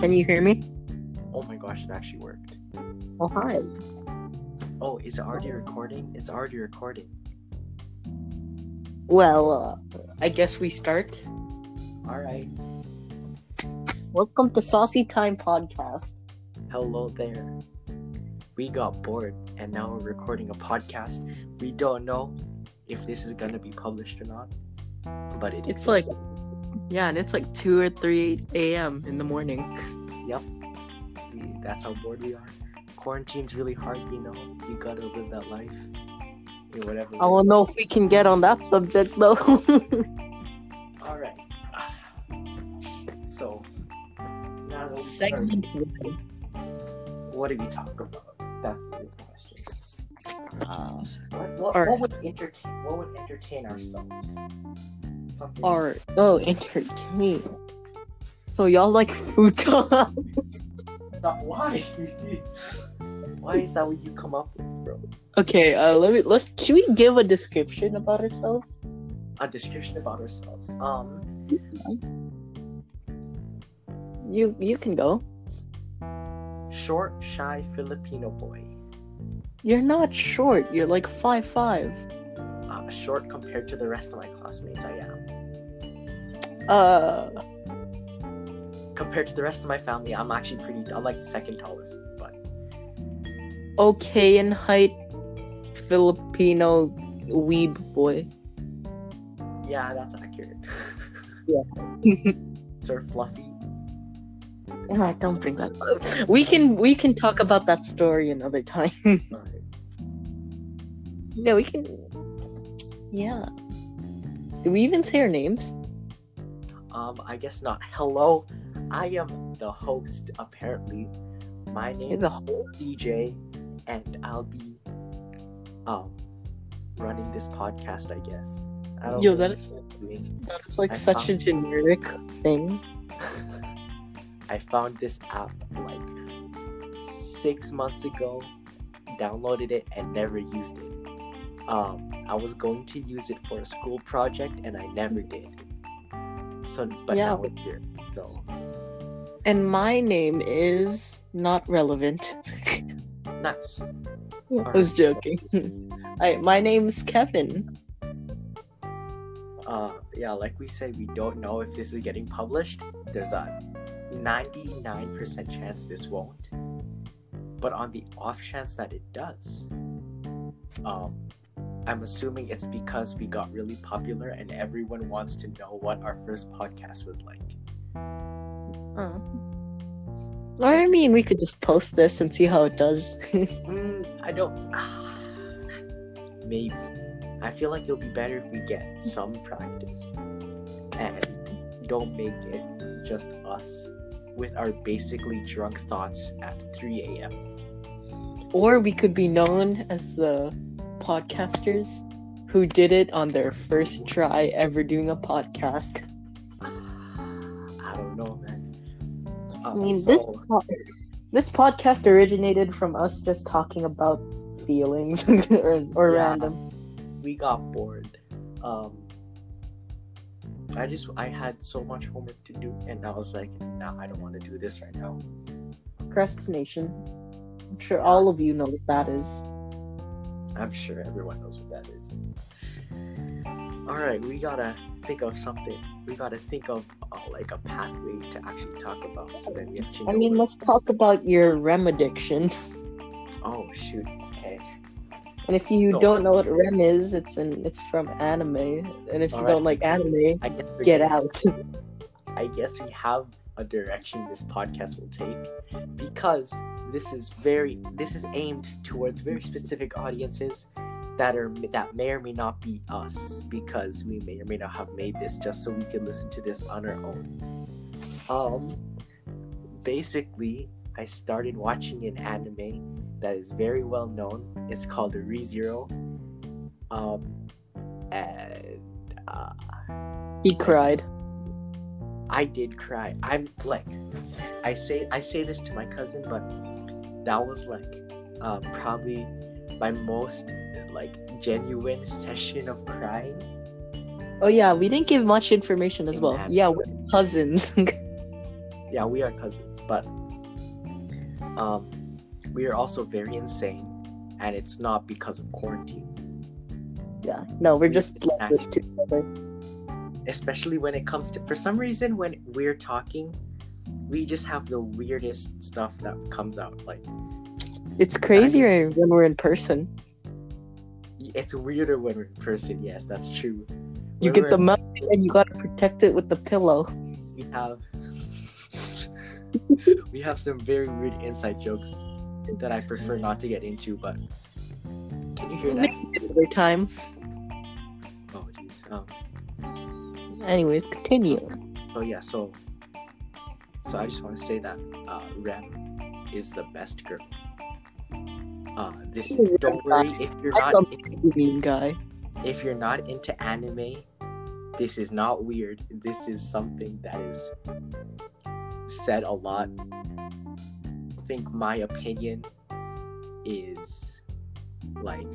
Can you hear me? Oh my gosh, it actually worked. Oh, hi. Oh, is it already recording? It's already recording. Well, uh, I guess we start. All right. Welcome to Saucy Time Podcast. Hello there. We got bored and now we're recording a podcast. We don't know if this is going to be published or not, but it It's is. like, yeah, and it's like 2 or 3 a.m. in the morning. Yep. We, that's how bored we are. Quarantine's really hard, you know. You gotta live that life. Yeah, whatever. I don't know if we can get on that subject though. All right. So, now Segment one. What do we talk about? That's the question. Uh, What, what, Art. what would entertain? What would entertain ourselves? Something. art. Oh, entertain. So y'all like futons? Why? why is that what you come up with, bro? okay, uh, let me let's. Should we give a description about ourselves? A description about ourselves. Um, You you can go. short, shy Filipino boy. You're not short. You're like five five. Uh, short compared to the rest of my classmates, I am. Uh, Compared to the rest of my family, I'm actually pretty. I'm like the second tallest, but okay in height. Filipino weeb boy. yeah, that's accurate. Yeah. Sir Fluffy. Ah, don't bring that up. We can we can talk about that story another time. Alright. yeah, we can. Yeah. Do we even say our names? Um, I guess not. Hello, I am the host. Apparently, my name You're the is CJ, and I'll be um running this podcast. I guess. I don't Yo, that is that is like I such a generic thing. I found this app like six months ago, downloaded it, and never used it. Um, I was going to use it for a school project, and I never did. So, but Yeah. now it's here. So, And my name is not relevant. nice. I was joking. Alright, my name's Kevin. uh yeah like we said we don't know if this is getting published there's a 99% chance this won't but on the off chance that it does um i'm assuming it's because we got really popular and everyone wants to know what our first podcast was like Uh. I mean, we could just post this and see how it does. mm, i don't maybe i feel like it'll be better if we get some practice and don't make it just us with our basically drunk thoughts at 3 a.m. or we could be known as the podcasters who did it on their first try ever doing a podcast. I don't know, man. Uh, I mean, this so- po- this podcast originated from us just talking about feelings or, or Yeah. random. we got bored. Um, I just I had so much homework to do, and I was like, nah, I don't want to do this right now. procrastination. I'm sure all of you know what that is. I'm sure everyone knows what that is. All right, we gotta think of something. We gotta think of uh, like a pathway to actually talk about, so then we actually. I mean, let's talk about your Rem addiction. Oh shoot! Okay. And if you Go don't know what Rem is, it's an it's from anime. And if you Alright. don't like anime, get out. I guess we have a direction this podcast will take because this is very this is aimed towards very specific audiences that are that may or may not be us because we may or may not have made this just so we can listen to this on our own. Um basically I started watching an anime that is very well known. It's called ReZero. Um and uh He cried. I did cry. I'm like, I say I say this to my cousin, but that was like, uh, probably my most like genuine session of crying. Oh yeah, we didn't give much information as well. Yeah, we're cousins. yeah, we are cousins, but um, we are also very insane, and it's not because of quarantine. Yeah. No, we're just like this together. Especially when it comes to, for some reason, when we're talking, we just have the weirdest stuff that comes out. Like It's crazier when we're in person. it's weirder when we're in person. Yes, that's true. You get the mountain and you gotta protect it with the pillow. we have we have some very weird inside jokes that I prefer not to get into, but can you hear that? Another time. Anyways, continue. so yeah, so so I just want to say that uh Rem is the best girl. Uh this don't worry if you're not the mean guy. if you're not into anime, this is not weird. This is something that is said a lot. I think my opinion is like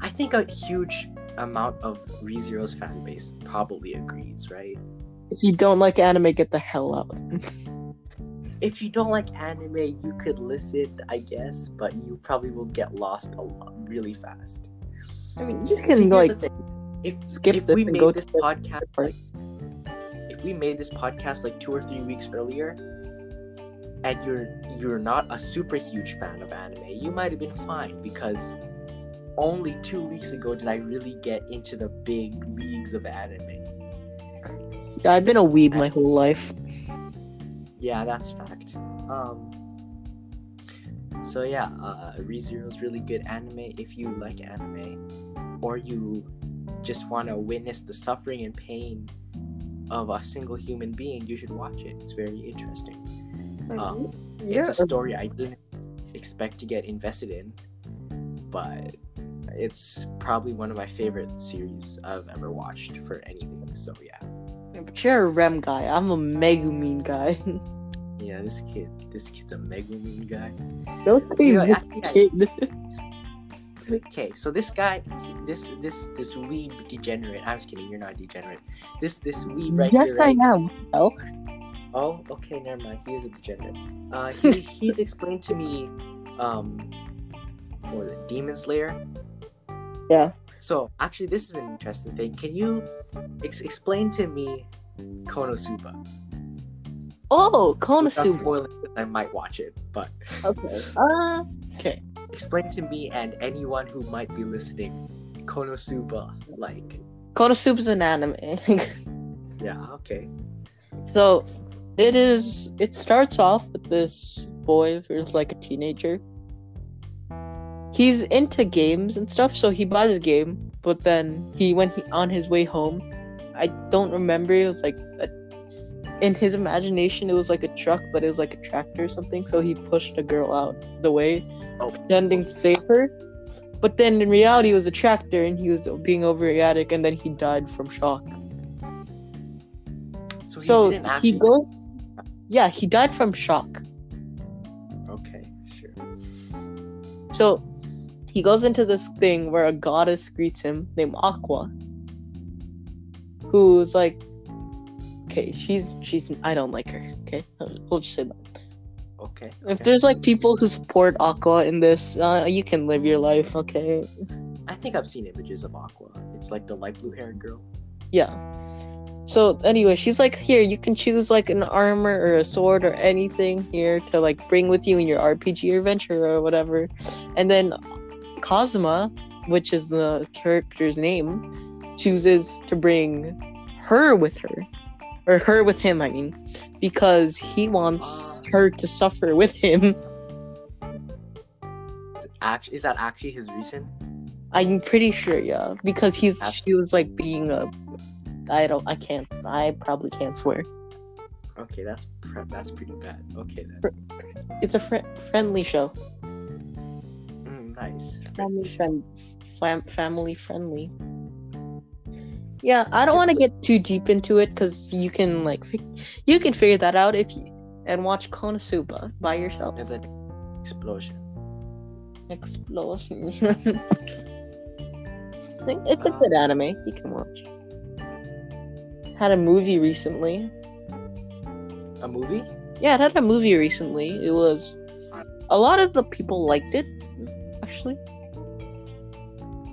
I think a huge amount of ReZero's fan base probably agrees, right? If you don't like anime, get the hell out. If you don't like anime, you could listen, I guess, but you probably will get lost a lot really fast. I mean, you can here's like if skip if this we made go this to podcast like, if we made this podcast like two or three weeks earlier and you're you're not a super huge fan of anime you might have been fine because only two weeks ago did i really get into the big leagues of anime. Yeah, I've been a weeb my whole life. yeah that's fact. Um so yeah uh rezero is really good anime. If you like anime or you just want to witness the suffering and pain of a single human being you should watch it. It's very interesting. Um, Yeah, it's a story I didn't expect to get invested in, but it's probably one of my favorite series I've ever watched for anything. So yeah, but you're a Rem guy. I'm a Megumin guy. yeah, this kid, this kid's a Megumin guy. Don't say You know, this actually, kid. Okay, so this guy, this this this weeb degenerate. I'm just kidding. You're not degenerate. This this weeb right yes, here. I right? am. Well, Oh, okay, never mind. He is a degenerate. Uh, he, he's explained to me, um, what was it, Demon Slayer? Yeah. So, actually, this is an interesting thing. Can you ex- explain to me Konosuba? oh, Konosuba. spoiling I might watch it, but Okay. Uh, okay. explain to me and anyone who might be listening Konosuba. Like, Konosuba is an anime. yeah, okay. so, it is. It starts off with this boy who's like a teenager. He's into games and stuff, so he bought a game. But then he, went on his way home, I don't remember. It was like a, in his imagination, it was like a truck, but it was like a tractor or something. So he pushed a girl out the way, Oh. pretending to save her. But then in reality, it was a tractor, and he was being overreactive, and then he died from shock. So he So he actually. goes, yeah, he died from shock. Okay, sure. So he goes into this thing where a goddess greets him named Aqua, who's like, okay, she's she's I don't like her. Okay, we'll just say that. Okay. If okay. there's like people who support Aqua in this, uh, you can live your life. Okay, I think I've seen images of Aqua. It's like the light blue haired girl. yeah. So anyway, she's like, here, you can choose like an armor or a sword or anything here to like bring with you in your RPG adventure or whatever. And then Kazuma, which is the character's name, chooses to bring her with her. Or her with him, I mean. Because he wants her to suffer with him. Act- is that actually his reason? I'm pretty sure, yeah. Because he's That's- she was like being a I don't I can't I probably can't swear. Okay, that's pre- that's pretty bad. Okay then. It's a fri friendly show. Nice. Family friend, fam- family friendly. Yeah, I don't want to get too deep into it because you can like fi- you can figure that out if you and watch Konosuba by yourself. And then explosion. Explosion. It's a good anime. You can watch. Had a movie recently. A movie? Yeah, it had a movie recently. It was a lot of the people liked it. Actually,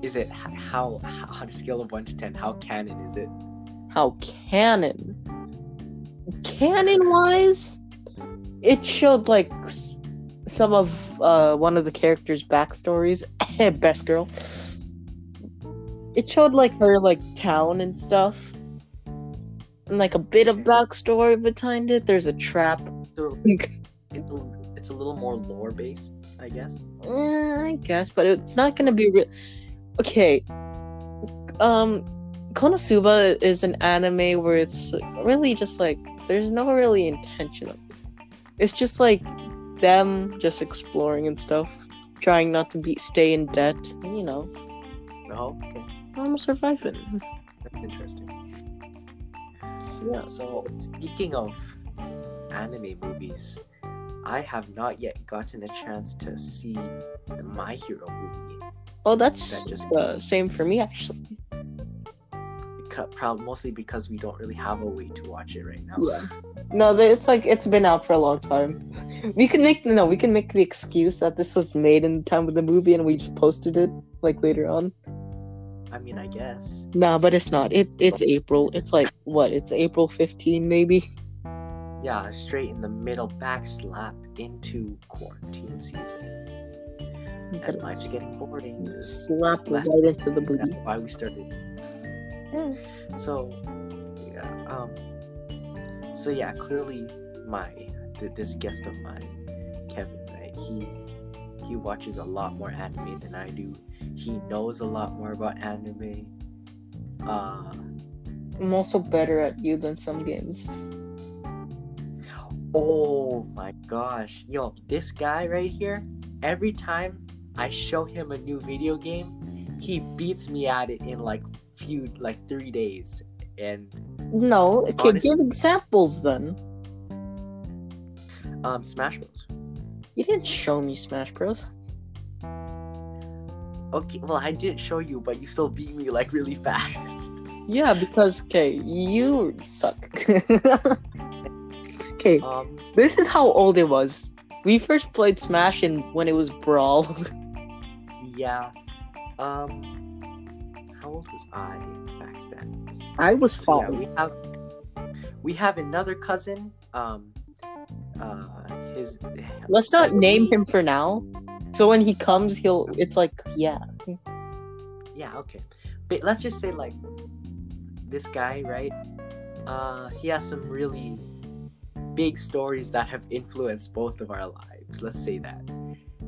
Is it how, how on a scale of one to ten? How canon is it? how canon, canon wise, it showed like some of uh one of the characters' backstories. Best girl. It showed like her like town and stuff, and like a bit of backstory behind it. There's a trap. It's a, it's a little more lore based, I guess. Eh, I guess, but it's not gonna be real. Okay. Um, Konosuba is an anime where it's really just like there's no really intention of it. It's just like them just exploring and stuff, trying not to be stay in debt. You know, Oh, okay, I'm surviving. that's interesting. Yeah. So speaking of anime movies, I have not yet gotten a chance to see the My Hero movie. Oh, that's That just- uh, same for me actually. Because, prob- mostly because we don't really have a way to watch it right now. Yeah. No, it's like it's been out for a long time. We can make no, we can make the excuse that this was made in the time of the movie and we just posted it like later on. I mean, I guess. Nah, but it's not. It it's April. It's like what? It's April 15 maybe. Yeah, straight in the middle, back slap into quarantine season. And life's getting boring. slap right into the booty. That's why we started. Yeah. So, yeah, um, so yeah, clearly my th- this guest of mine, Kevin, right? He he watches a lot more anime than I do. He knows a lot more about anime. Uh, I'm also better at you than some games. Oh my gosh, yo, this guy right here. Every time I show him a new video game, he beats me at it in like few like three days. And No, okay, Honest- give examples then. um, Smash Bros. You didn't show me Smash Bros. Okay, well, I didn't show you, but you still beat me like really fast. Yeah, because okay, you suck. okay, Um, this is how old it was. We first played Smash in when it was Brawl. yeah. Um, how old was I back then? I was So, yeah, five. we have we have another cousin. Um, uh, his. Let's not name him for now. So when he comes, he'll. It's like yeah. Yeah, okay. But let's just say like this guy, right? Uh, he has some really big stories that have influenced both of our lives. Let's say that.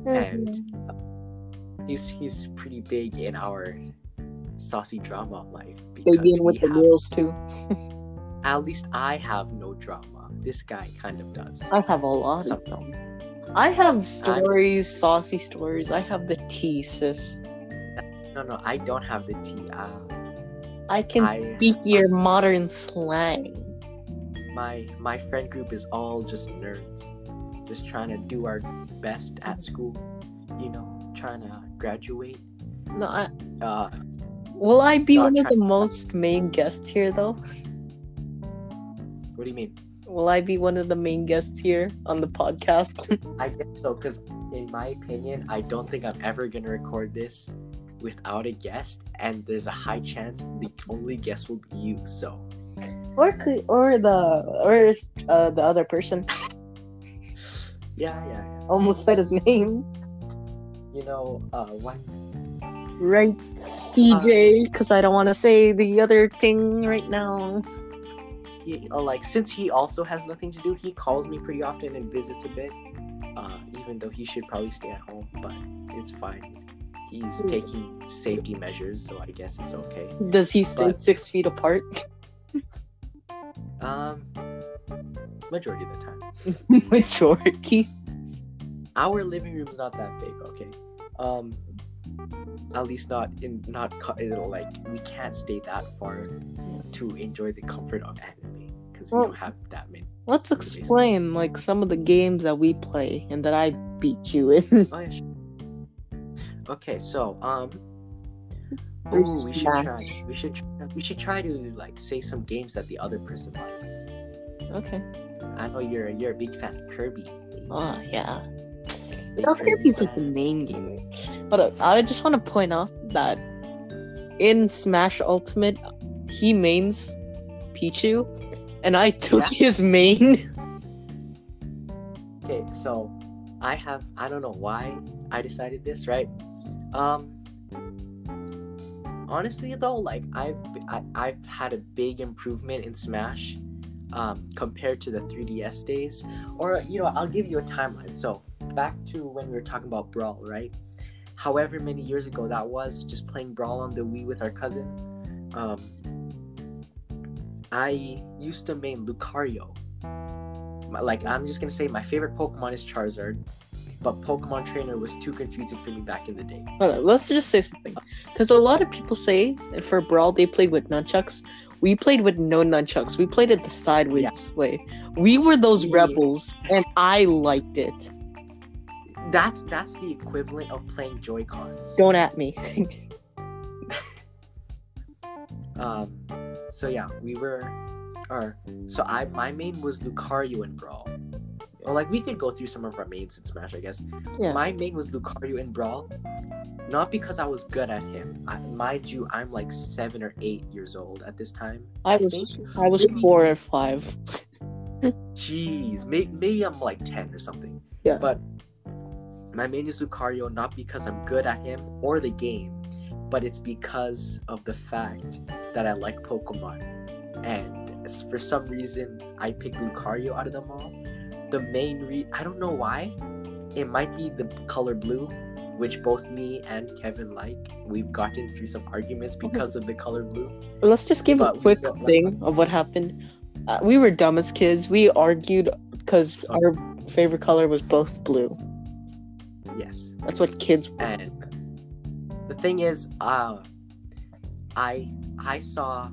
and uh, he's he's pretty big in our saucy drama life begin with the have, girls too. at least I have no drama. This guy kind of does. I have a lot of them. I have stories, saucy stories. I have the tea, sis. No, no, I don't have the T. Uh, I can I- speak your modern slang. My my friend group is all just nerds, just trying to do our best at school. You know, trying to graduate. No, I, Uh, will I be one of the most main guests here, though? what do you mean? Will I be one of the main guests here on the podcast? I guess so, because in my opinion, I don't think I'm ever gonna record this without a guest, and there's a high chance the only guest will be you. So, or could, or the or uh, the other person yeah, yeah, yeah. almost said his name You know, uh, what? right, CJ? Because I don't want to say the other thing right now. He, uh, like, since he also has nothing to do, he calls me pretty often and visits a bit. Uh, even though he should probably stay at home, but it's fine. He's Hmm. taking safety measures, so I guess it's okay. Does he stay But- six feet apart? Um, majority of the time. Majority. our living room's not that big okay um at least not in not co- you like we can't stay that far to enjoy the comfort of anime because we Well- don't have that many Let's explain like some of the games that we play and that I beat you in. oh yeah sure. okay so um We should try we should try, we should try to like say some games that the other person likes Okay. I know you're you're a big fan of Kirby. Oh yeah. Big Kirby Kirby's like the main game. But uh, I just want to point out that in Smash Ultimate, he mains Pichu, and I took Yeah. his main. Okay, so I have I don't know why I decided this, right? Um honestly though, like I've I, I've had a big improvement in Smash um compared to the 3DS days. Or you know, I'll give you a timeline. So, back to when we were talking about Brawl, right? However many years ago that was, just playing Brawl on the Wii with our cousin. Um I used to main Lucario like I'm just gonna say my favorite Pokemon is Charizard, but Pokemon Trainer was too confusing for me back in the day. Hold on, let's just say something. Because a lot of people say for Brawl they played with nunchucks. We played with no nunchucks. We played it the sideways way. We were those Yeah. rebels, and I liked it. That's that's the equivalent of playing Joy Cons. Don't at me. Um, so yeah, we were, or so I my main was Lucario in Brawl. Or like we could go through some of our mains in Smash, I guess. Yeah. My main was Lucario in Brawl, not because I was good at him. I, mind you, I'm like seven or eight years old at this time. I was I was four or five. Jeez, may- maybe I'm like 10 or something. Yeah. But my main is Lucario not because I'm good at him or the game, but it's because of the fact that I like Pokemon. And for some reason, I picked Lucario out of them all. The main re I don't know why. It might be the color blue, which both me and Kevin like. We've gotten through some arguments because of the color blue. Let's just give a But we quick thing of what happened. Uh, we were dumb as kids. We argued because our favorite color was both blue. Yes. That's what kids. and the thing is uh i i saw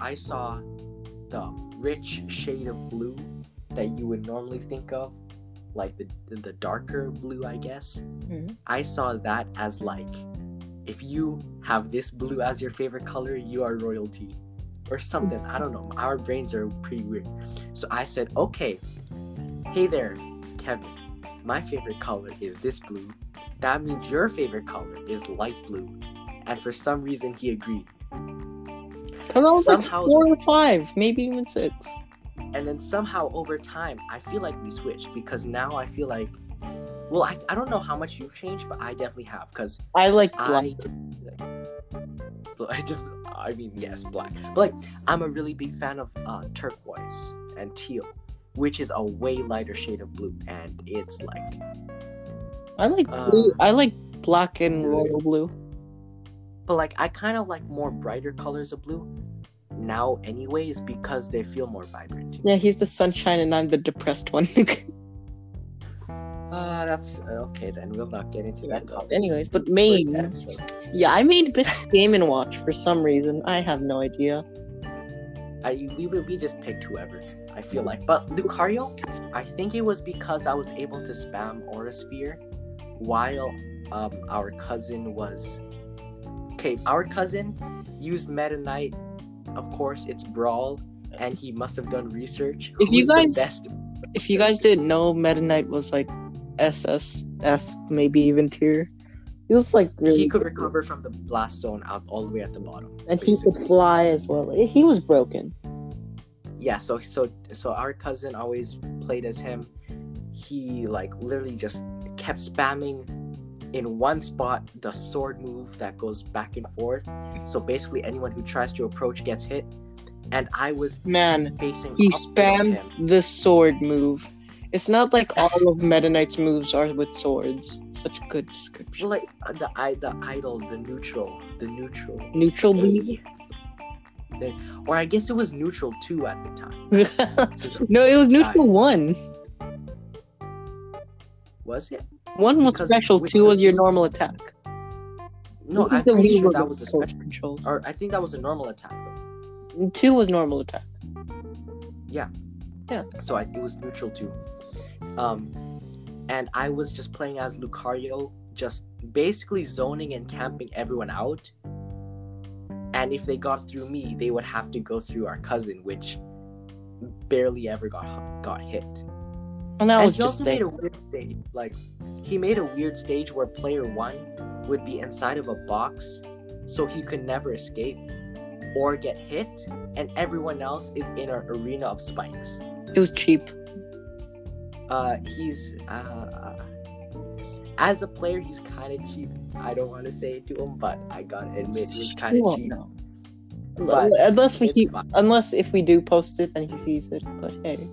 i saw the rich shade of blue that you would normally think of like the the darker blue i guess Mhm. i saw that as like if you have this blue as your favorite color you are royalty or something i don't know our brains are pretty weird so i said okay hey there kevin my favorite color is this blue that means your favorite color is light blue. And for some reason, he agreed. Because I was Somehow- like four or five, maybe even six. And then somehow over time, I feel like we switched because now I feel like, well, I, I don't know how much you've changed, but I definitely have because I like black. I, I just, I mean, yes, black. But like, I'm a really big fan of uh, turquoise and teal, which is a way lighter shade of blue. And it's like, I like uh, blue. I like black and royal blue. but like, I kind of like more brighter colors of blue now, anyways, because they feel more vibrant. Yeah, he's the sunshine and I'm the depressed one. Uh, that's okay then. We'll not get into that topic. Anyways, but mains. Yeah, I made Best Game and Watch for some reason. I have no idea. I we we we just picked whoever. I feel like, but Lucario, I think it was because I was able to spam Aura Sphere, while um our cousin was. Okay, our cousin used Meta Knight. Of course, it's Brawl, and he must have done research. If you guys- If you guys didn't know, Meta Knight was like SS, S, maybe even tier. He was like really he could good. recover from the blast zone out all the way at the bottom. and he could fly as well. He was broken. yeah so so so our cousin always played as him he like literally just kept spamming in one spot the sword move that goes back and forth so basically anyone who tries to approach gets hit and i was Man, facing he spammed the sword move. It's not like all of Meta Knight's moves are with swords. Such good description. like uh, the i the idol the neutral the neutral Neutral. There- or i guess it was neutral too at the time no, it was neutral one. was it One was Because special, two was your normal attack. no This i'm the pretty sure that was a special controls. or i think that was a normal attack though Two was normal attack. Yeah. Yeah. So I, it was neutral too. Um, and I was just playing as Lucario, just basically zoning and camping everyone out. And if they got through me, they would have to go through our cousin, which barely ever got got hit. And that and was he just also made a weird stage. Like he made a weird stage where player one would be inside of a box, so he could never escape or get hit, and everyone else is in an arena of spikes. It was cheap. Uh, he's uh, as a player, he's kind of cheap. I don't want to say it to him, but I gotta admit, he's kind of cheap. know. But Unless we keep, unless if we do post it and he sees it. But hey,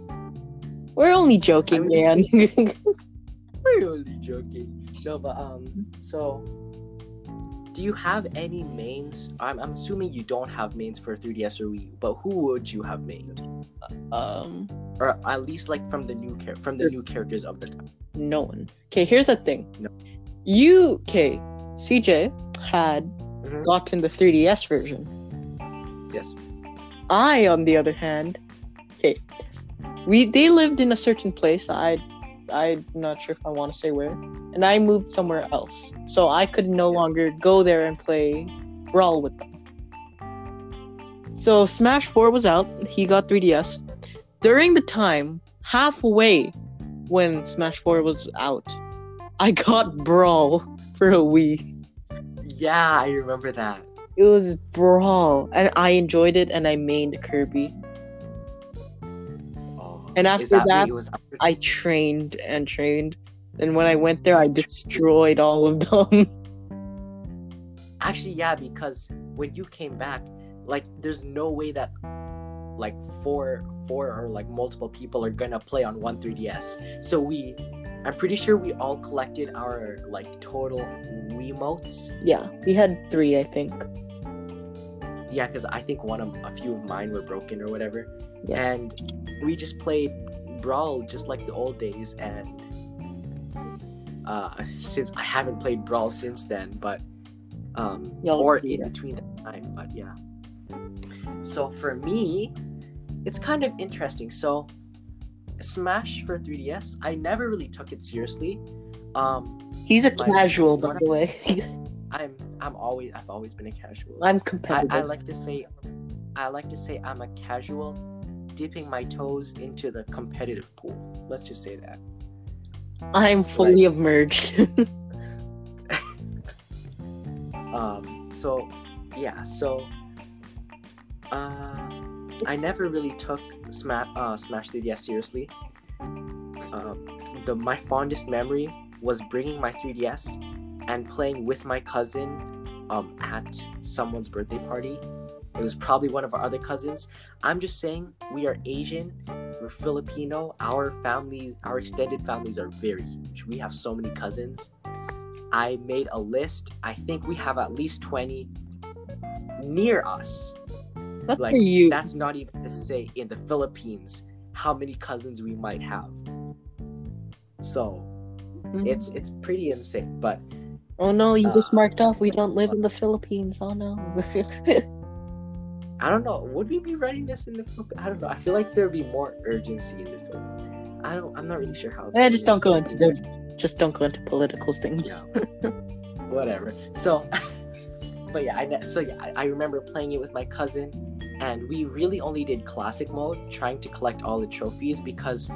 we're only joking, I man. We're only joking. No, but um, so do you have any mains? I'm, I'm assuming you don't have mains for 3DS or Wii, but who would you have mained, um, or at least like from the new char- from the new characters of the time? no one. Okay, here's the thing. No. You, okay, CJ had Mhm. gotten the 3DS version. Yes. I, on the other hand, okay, we they lived in a certain place. I, I'm not sure if I want to say where, and I moved somewhere else, so I could no longer go there and play Brawl with them. So Smash Four was out. He got 3DS. During the time, halfway when Smash Four was out, I got Brawl for a Wii. Yeah, I remember that. It was Brawl, and I enjoyed it, and I mained Kirby. And after that, was I trained and trained, and when I went there, I destroyed all of them. actually yeah, because when you came back, like, there's no way that like four four or like multiple people are gonna play on one 3ds so we i'm pretty sure we all collected our like total Wiimotes. yeah, we had three, I think. yeah because i think one of a few of mine were broken or whatever Yeah. and we just played brawl just like the old days and uh since i haven't played brawl since then but um Y'all or in yeah. between that time but yeah so for me it's kind of interesting so smash for 3ds i never really took it seriously um He's a casual, by the way. i'm i'm always i've always been a casual I'm I, competitive. I like to say I like to say I'm a casual dipping my toes into the competitive pool. Let's just say that. I'm fully immersed. Um so yeah, so uh I never really took Smash uh Smash 3DS seriously. Um the my fondest memory was bringing my 3DS and playing with my cousin um at someone's birthday party. It was probably one of our other cousins. I'm just saying we are Asian, we're Filipino, our families, our extended families are very huge. We have so many cousins. I made a list. I think we have at least 20 near us. That's Like you. that's not even to say in the Philippines how many cousins we might have. So Mhm. it's it's pretty insane. But Oh no, you just uh, marked off. We don't live in the Philippines. Oh no. I don't know. Would we be writing this in the Philippines? I don't know. I feel like there'd be more urgency in the Philippines. I don't. I'm not really sure how. It's yeah, just don't go into the, just don't go into political things. whatever. So, but yeah, I so yeah, I, I remember playing it with my cousin, and we really only did classic mode, trying to collect all the trophies because,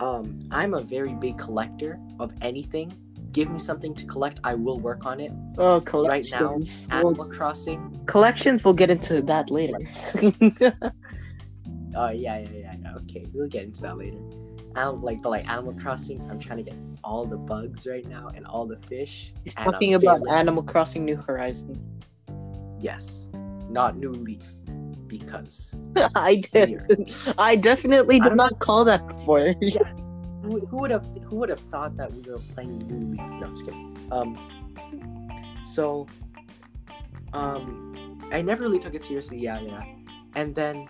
um, I'm a very big collector of anything. Give me something to collect, I will work on it. Oh, Right now, collections. Well, Animal Crossing. collections. We'll get into that later. Oh yeah, yeah, yeah, yeah. Okay, we'll get into that later. Anim- like, but like Animal Crossing, I'm trying to get all the bugs right now and all the fish. He's and I'm talking about failing. Animal Crossing New Horizon. Yes, not New Leaf, because I did. I definitely did don't not call that before. Yeah. Who, would have who would have thought that we were playing? No, I'm just kidding. Um, so, um, I never really took it seriously. Yeah, yeah, and then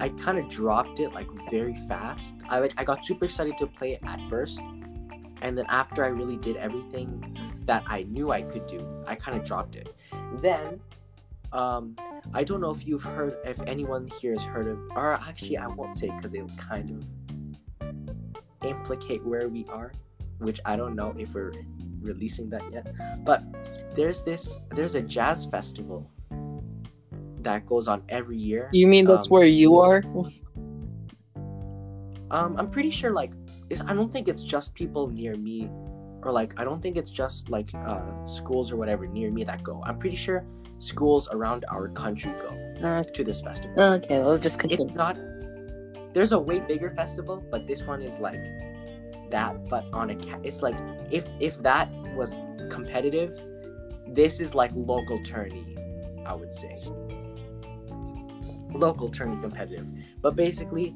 I kind of dropped it like very fast. I like I got super excited to play it at first, and then after I really did everything that I knew I could do, I kind of dropped it. Then, um, I don't know if you've heard, if anyone here has heard of, or actually I won't say because it'll kind of implicate where we are, which I don't know if we're releasing that yet. But there's this, there's a jazz festival that goes on every year. You mean that's Um, where you are? Um, I'm pretty sure like it's, I don't think it's just people near me, or like I don't think it's just like uh, schools or whatever near me that go. I'm pretty sure schools around our country go Uh, to this festival. okay, let's just continue. not, there's a way bigger festival, but this one is like that, but on a ca- it's like if if that was competitive, this is like local tourney, I would say. Local tourney competitive, but basically,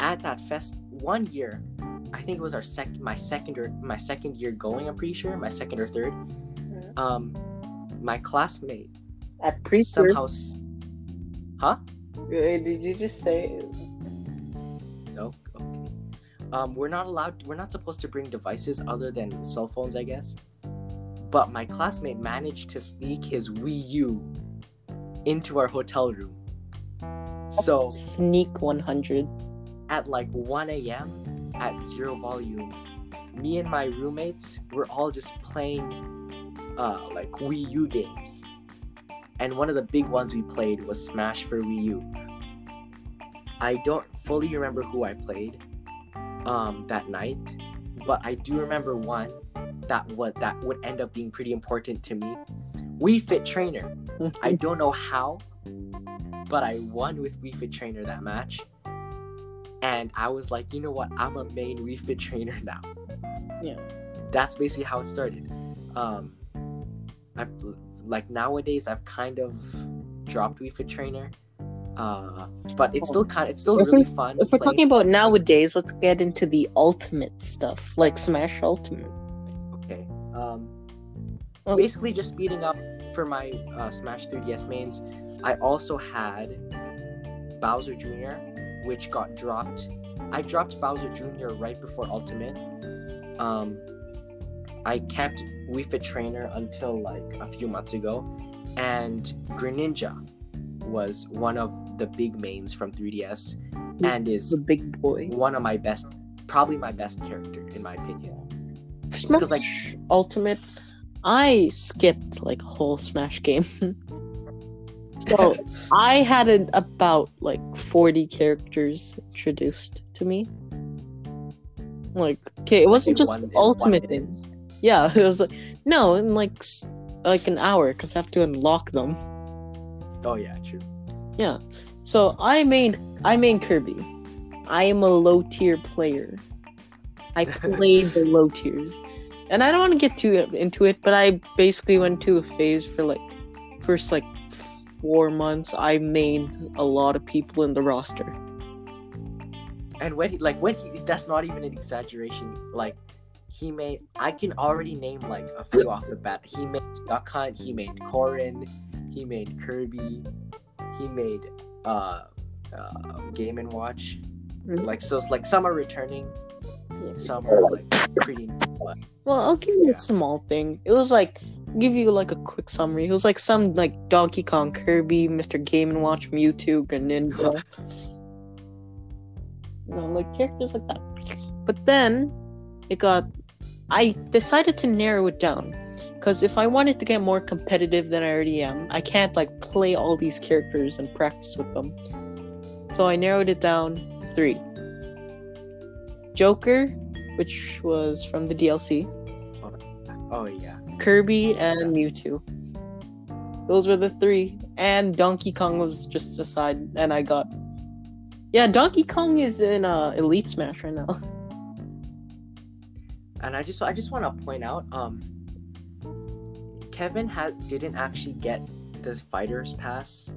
at that fest one year, I think it was our second, my second or my second year going. I'm pretty sure my second or third. Um, my classmate At preschool, somehow, huh? did you just say? Um, we're not allowed. We're not supposed to bring devices other than cell phones, I guess. But my classmate managed to sneak his Wii U into our hotel room. So sneak 100. at like 1 a.m. at zero volume, me and my roommates were all just playing uh, like Wii U games. And one of the big ones we played was Smash for Wii U. I don't fully remember who I played um, that night, but I do remember one that would that would end up being pretty important to me. Wii Fit Trainer. I don't know how, but I won with Wii Fit Trainer that match. And I was like, you know what? I'm a main Wii Fit trainer now. Yeah. That's basically how it started. Um, I've like nowadays I've kind of dropped Wii Fit trainer. Uh, but it's still kind. Of, It's still If really fun. If we're talking about nowadays, let's get into the ultimate stuff, like Smash Ultimate. Okay. Um, Oh. basically just speeding up for my uh, Smash 3DS mains. I also had Bowser Jr., which got dropped. I dropped Bowser Jr. right before Ultimate. Um, I kept Wii Fit Trainer until like a few months ago, and Greninja was one of the big mains from 3DS, and is The big boy. one of my best, probably my best character in my opinion. Smash like- Ultimate, I skipped like a whole Smash game. so I had an, about like 40 characters introduced to me. Like, okay, it wasn't in just one- Ultimate things. Yeah, it was like, no, in like like an hour because I have to unlock them. Oh yeah, true. Yeah. So I made I made Kirby. I am a low tier player. I played the low tiers, and I don't want to get too into it, but I basically went to a phase for like first like four months. I made a lot of people in the roster. And when he, like when he, that's not even an exaggeration. Like he made, I can already name like a few off the bat. He made Duck Hunt. He made Corrin. He made Kirby. He made uh, uh Game and Watch. Mhm. Like so, like some are returning. Some are like pretty. But Well, I'll give you Yeah. a small thing. It was like give you like a quick summary. It was like some like Donkey Kong, Kirby, Mr. Game and Watch, Mewtwo, Greninja. you know, like characters like that. But then it got. I decided to narrow it down because if I wanted to get more competitive than I already am, I can't like play all these characters and practice with them. So I narrowed it down three. Joker, which was from the DLC. oh yeah, Kirby and Mewtwo. Those were the three. And Donkey Kong was just aside, and I got. Yeah, Donkey Kong is in uh, Elite Smash right now. and I just I just want to point out, um, Kevin had didn't actually get the fighters pass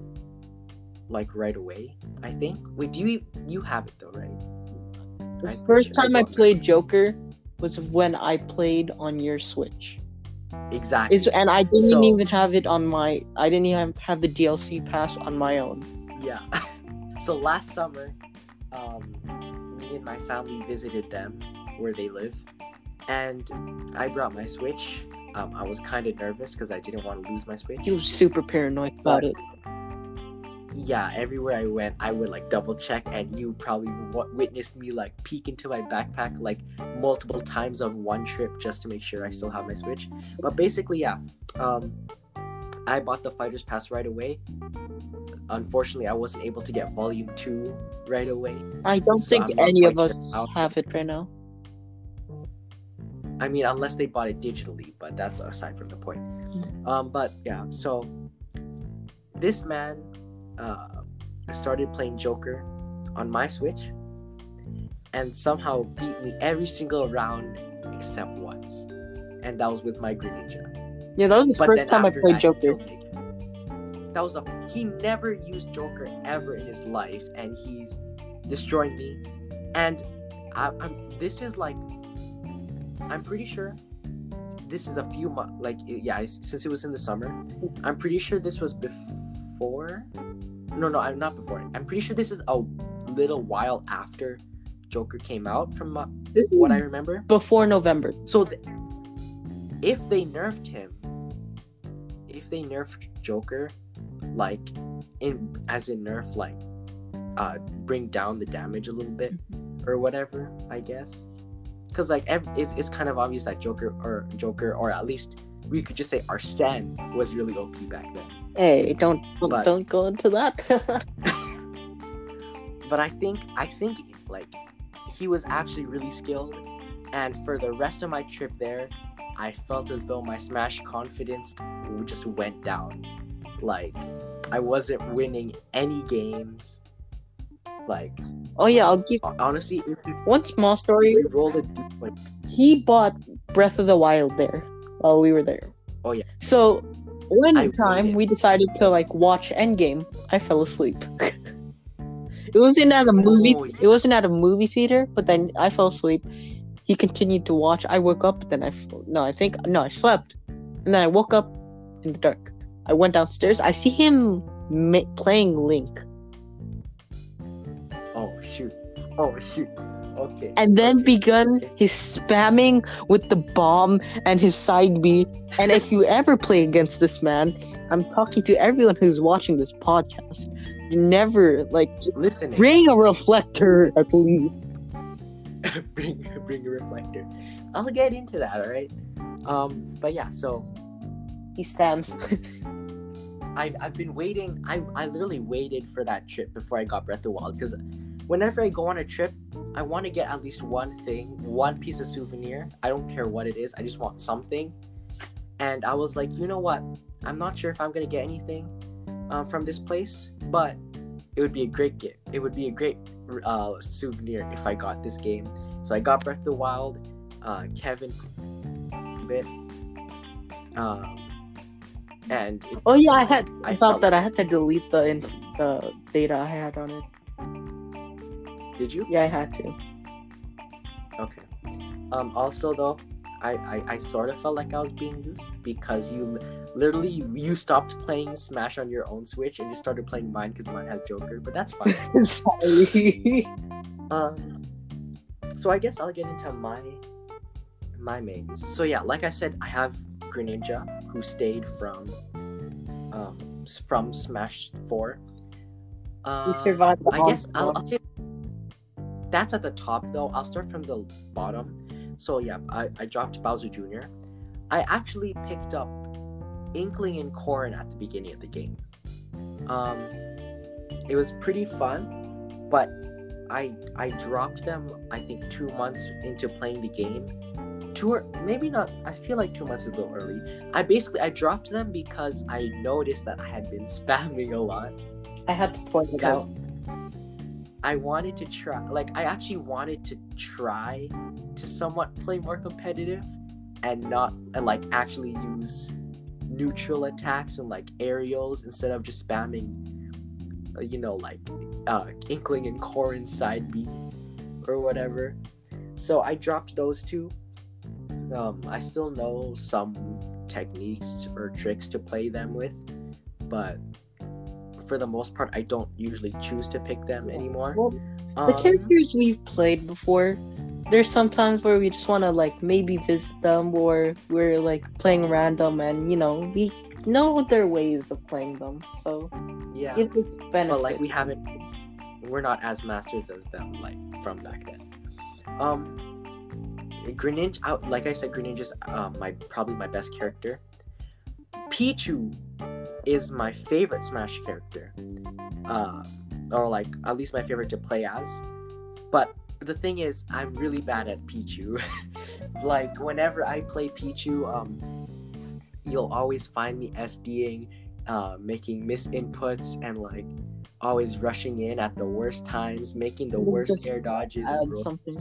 like right away. I think. Wait, do you you have it though, right? The I first I time I don't. played Joker was when I played on your Switch. Exactly. Is and I didn't So- even have it on my. I didn't even have the DLC pass on my own. Yeah. so last summer, um, me and my family visited them where they live, and I brought my Switch. Um, I was kind of nervous because I didn't want to lose my Switch. He was super paranoid about it. Yeah, everywhere I went, I would like double check, and you probably w- witnessed me like peek into my backpack like multiple times on one trip just to make sure I still have my Switch. But basically, yeah, um, I bought the Fighters Pass right away. unfortunately, I wasn't able to get Volume Two right away. I don't So think I'm any of us how- have it right now. I mean, unless they bought it digitally, but that's aside from the point. Um, but yeah, so this man uh, started playing Joker on my Switch and somehow beat me every single round except once, and that was with my Greninja. Yeah, that was the But first time I played that, Joker. killed me again. That was a he never used Joker ever in his life, and he's destroying me. And I, I'm this is like I'm pretty sure this is a few months like yeah since it was in the summer. I'm pretty sure this was before. No, no, I'm not before. I'm pretty sure this is a little while after Joker came out from uh, This is what I remember. before November. So th- if they nerfed him, if they nerfed Joker, like in as in nerf like uh bring down the damage a little bit or whatever, I guess. Cuz like ev- it's, it's kind of obvious that Joker or Joker or at least we could just say Arsene was really OP back then. Hey, don't don't, But- don't go into that. But I think I think like he was actually really skilled and for the rest of my trip there, I felt as though my Smash confidence just went down. Like I wasn't winning any games. Like oh yeah, I'll give honestly, if we, one small story. we rolled a d- like, He bought Breath of the Wild there while we were there. Oh, yeah. So one I time we decided to like watch Endgame. I fell asleep. it wasn't at a movie. Oh, yeah. It wasn't at a movie theater, but then I fell asleep. He continued to watch. I woke up, then I no, I think no, I slept, and then I woke up in the dark. I went downstairs. I see him ma- playing Link, oh shoot, okay. and then okay, begun okay. his spamming with the bomb and his side B. And if you ever play against this man, I'm talking to everyone who's watching this podcast. You never like listen. bring a reflector at least. bring bring a reflector. I'll get into that, all right. Um, but yeah, so He spams. I I've been waiting. I I literally waited for that trip before I got Breath of the Wild because whenever I go on a trip, I want to get at least one thing, one piece of souvenir. I don't care what it is. I just want something. And I was like, you know what? I'm not sure if I'm gonna get anything uh, from this place, but it would be a great gift. It would be a great uh, souvenir if I got this game. So I got Breath of the Wild. Uh, Kevin bit. Um, and it, oh yeah, I had. I, thought that I had to delete the the data I had on it. Did you? Yeah, I had to. Okay. Um. Also, though, I, I I sort of felt like I was being used because you literally you stopped playing Smash on your own Switch and you started playing mine because mine has Joker. But that's fine. Sorry. um. So I guess I'll get into my my mains. So yeah, like I said, I have Greninja who stayed from um from Smash Four. Uh, we survived the I guess I'll, I'll. That's at the top though. I'll start from the bottom. So yeah, I, I dropped Bowser Jr. I actually picked up Inkling and Corrin at the beginning of the game. Um, it was pretty fun, but I I dropped them I think two months into playing the game. Two or maybe not. I feel like two months is a little early. I basically I dropped them because I noticed that I had been spamming a lot I had to point it out. I wanted to try like I actually wanted to try to somewhat play more competitive and not and like actually use neutral attacks and like aerials instead of just spamming uh, you know like uh inkling and Corrin side B or whatever. So I dropped those two. Um I still know some techniques or tricks to play them with, but for the most part, I don't usually choose to pick them anymore. Well, the Um, characters we've played before, there's sometimes where we just want to like maybe visit them or we're like playing random and you know we know their ways of playing them, so yeah, gives us benefits. like, we haven't- we're not as masters as them, like from back then. Um, Greninja, out like I said, Greninja's uh, my probably my best character. Pichu is my favorite Smash character, uh, or like at least my favorite to play as. But the thing is, I'm really bad at Pichu. like whenever I play Pichu, um, you'll always find me SDing, uh, making misinputs, and like always rushing in at the worst times, making the worst just air dodges. Add and something.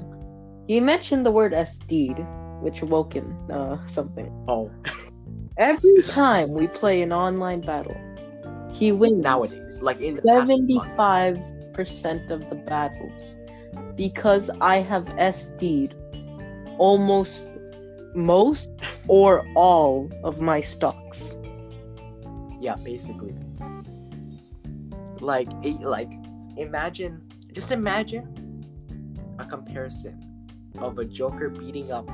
You mentioned the word SD, which woken uh, something. Oh, Every time we play an online battle, he wins nowadays, like in the past month. seventy-five percent of the battles because I have SD'd almost most or all of my stocks. Yeah, basically. Like, it, like, imagine, just imagine a comparison of a Joker beating up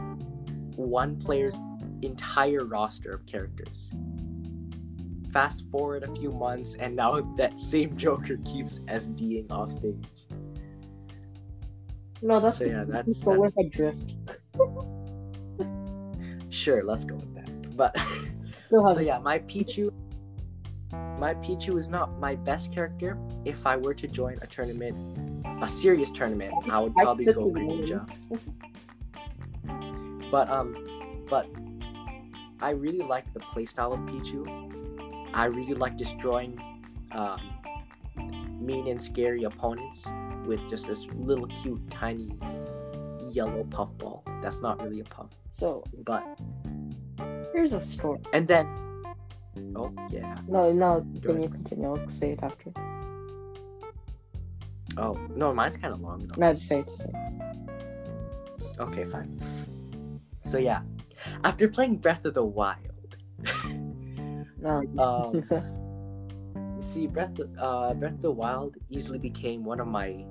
one player's entire roster of characters. Fast forward a few months, and now that same Joker keeps SDing off stage. No, that's So yeah, that's, that's where drift. sure. Let's go with that. But so yeah, my Pichu, my Pichu is not my best character. If I were to join a tournament, a serious tournament, I would probably took go his Greninja. But um, but I really like the playstyle of Pichu. I really like destroying um, mean and scary opponents with just this little cute tiny yellow puffball. That's not really a puff, So but here's a story. and then oh yeah No, no, Go you continue. I'll say it after. oh no mine's kind of long though. No, just say it. Just say it. Okay, fine. So yeah, after playing Breath of the Wild, um, see Breath of, uh, Breath of the Wild easily became one of my.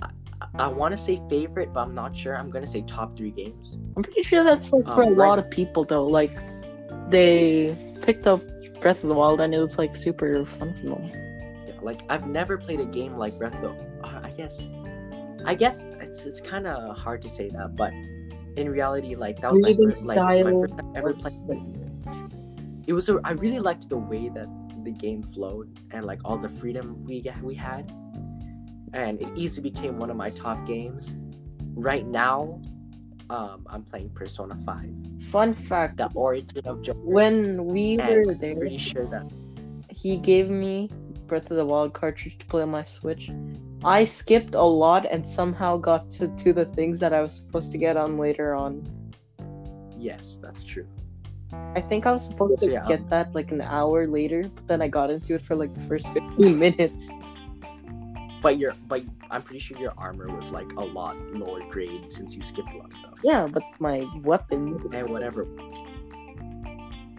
I, I want to say favorite, but I'm not sure. I'm gonna say top three games. I'm pretty sure that's like for Um, a lot right- of people though. Like they picked up Breath of the Wild and it was like super fun for them. Yeah, like I've never played a game like Breath of the. I guess, I guess it's it's kind of hard to say that, but in reality, like that was my first, like, my first time ever playing. it was a, I really liked the way that the game flowed and like all the freedom we we had, and it easily became one of my top games. Right now, um, I'm playing Persona Five, Fun fact: the origin of Joker. when we were I'm there, pretty sure that he gave me Breath of the Wild cartridge to play on my Switch. I skipped a lot and somehow got to, to the things that I was supposed to get on later on. yes, that's true. I think I was supposed to yeah, get um, that like an hour later, but then I got into it for like the first 15 minutes. But your but I'm pretty sure your armor was like a lot lower grade since you skipped a lot of stuff. Yeah, but my weapons. and whatever.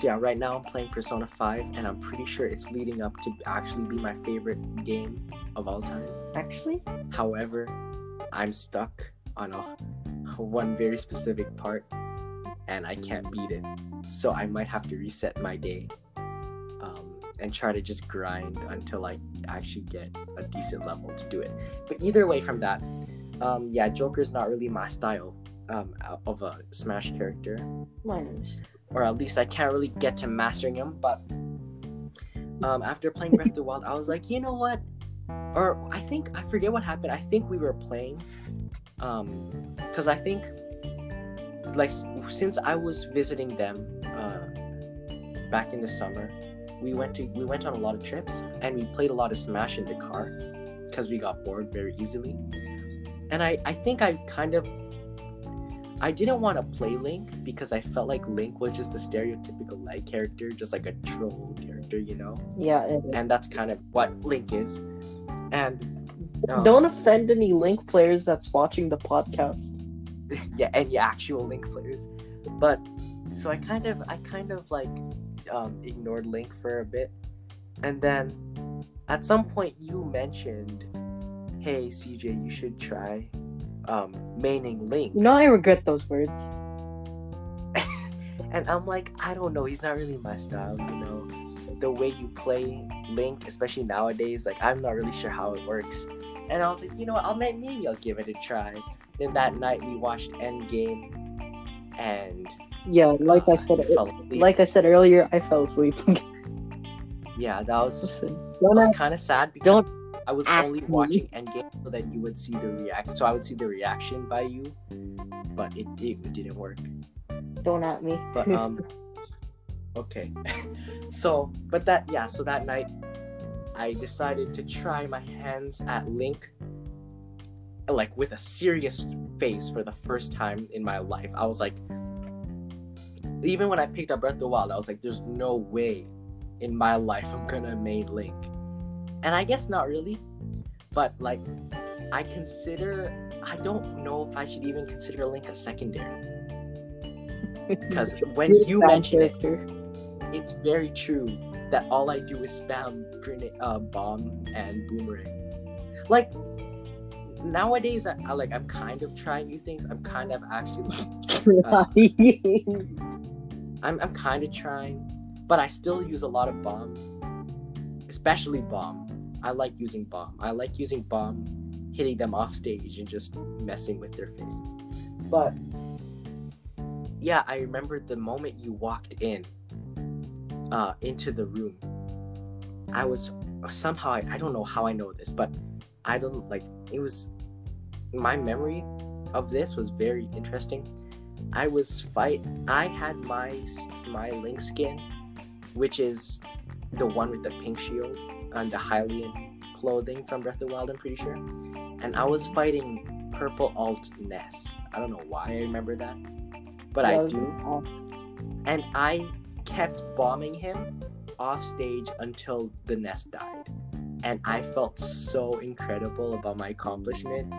Yeah, right now I'm playing Persona 5 and I'm pretty sure it's leading up to actually be my favorite game of all time. Actually, However, I'm stuck on a one very specific part and I can't beat it. So I might have to reset my day um, and try to just grind until I actually get a decent level to do it. But either way from that, um, yeah, Joker's not really my style um, of a Smash character mine is. Or at least I can't really get to mastering them. But um, after playing Breath of the Wild, I was like, you know what? Or I think I forget what happened. I think we were playing, um, because I think like since I was visiting them uh, back in the summer, we went to we went on a lot of trips and we played a lot of Smash in the car because we got bored very easily. And I I think I kind of I didn't want to play Link because I felt like Link was just the stereotypical light character, just like a troll character, you know. Yeah. And that's kind of what Link is. And um, Don't offend any Link players that's watching the podcast. yeah, any actual Link players. But so I kind of I kind of like um, ignored Link for a bit, and then at some point you mentioned, "Hey CJ, you should try um, maining Link." You know, I regret those words. and I'm like, I don't know, he's not really my style, you know. The way you play Link, especially nowadays, like I'm not really sure how it works. And I was like, you know what, I'll may- maybe I'll give it a try. Then that night we watched Endgame, and Yeah, like I said, fell like I said earlier, I fell asleep. Yeah, that was, Listen, that was kind of sad because don't I was only me. watching Endgame so that you would see the react. So I would see the reaction by you, but it, it didn't work. don't at me. But um, okay. so, but that yeah. So that night, I decided to try my hands at Link, like with a serious face for the first time in my life. I was like, even when I picked up Breath of the Wild, I was like, there's no way in my life I'm gonna main Link. And I guess not really, but like, I consider. I don't know if I should even consider Link a secondary. Because when you mention it, it's very true that all I do is spam grenade, uh, bomb and boomerang. Like nowadays, I, I like I'm kind of trying new things. I'm kind of actually uh, I'm I'm kind of trying, but I still use a lot of bomb, especially bomb. I like using bomb. I like using bomb, hitting them off stage and just messing with their face. But yeah, I remember the moment you walked in, uh, into the room. I was somehow I, I don't know how I know this, but I don't like it was my memory of this was very interesting. I was fight. I had my my Link skin, which is the one with the pink shield and the Hylian clothing from Breath of the Wild. I'm pretty sure, and I was fighting Purple Alt Ness. I don't know why I remember that, but I do. And I kept bombing him off stage until the Ness died. And I felt so incredible about my accomplishment.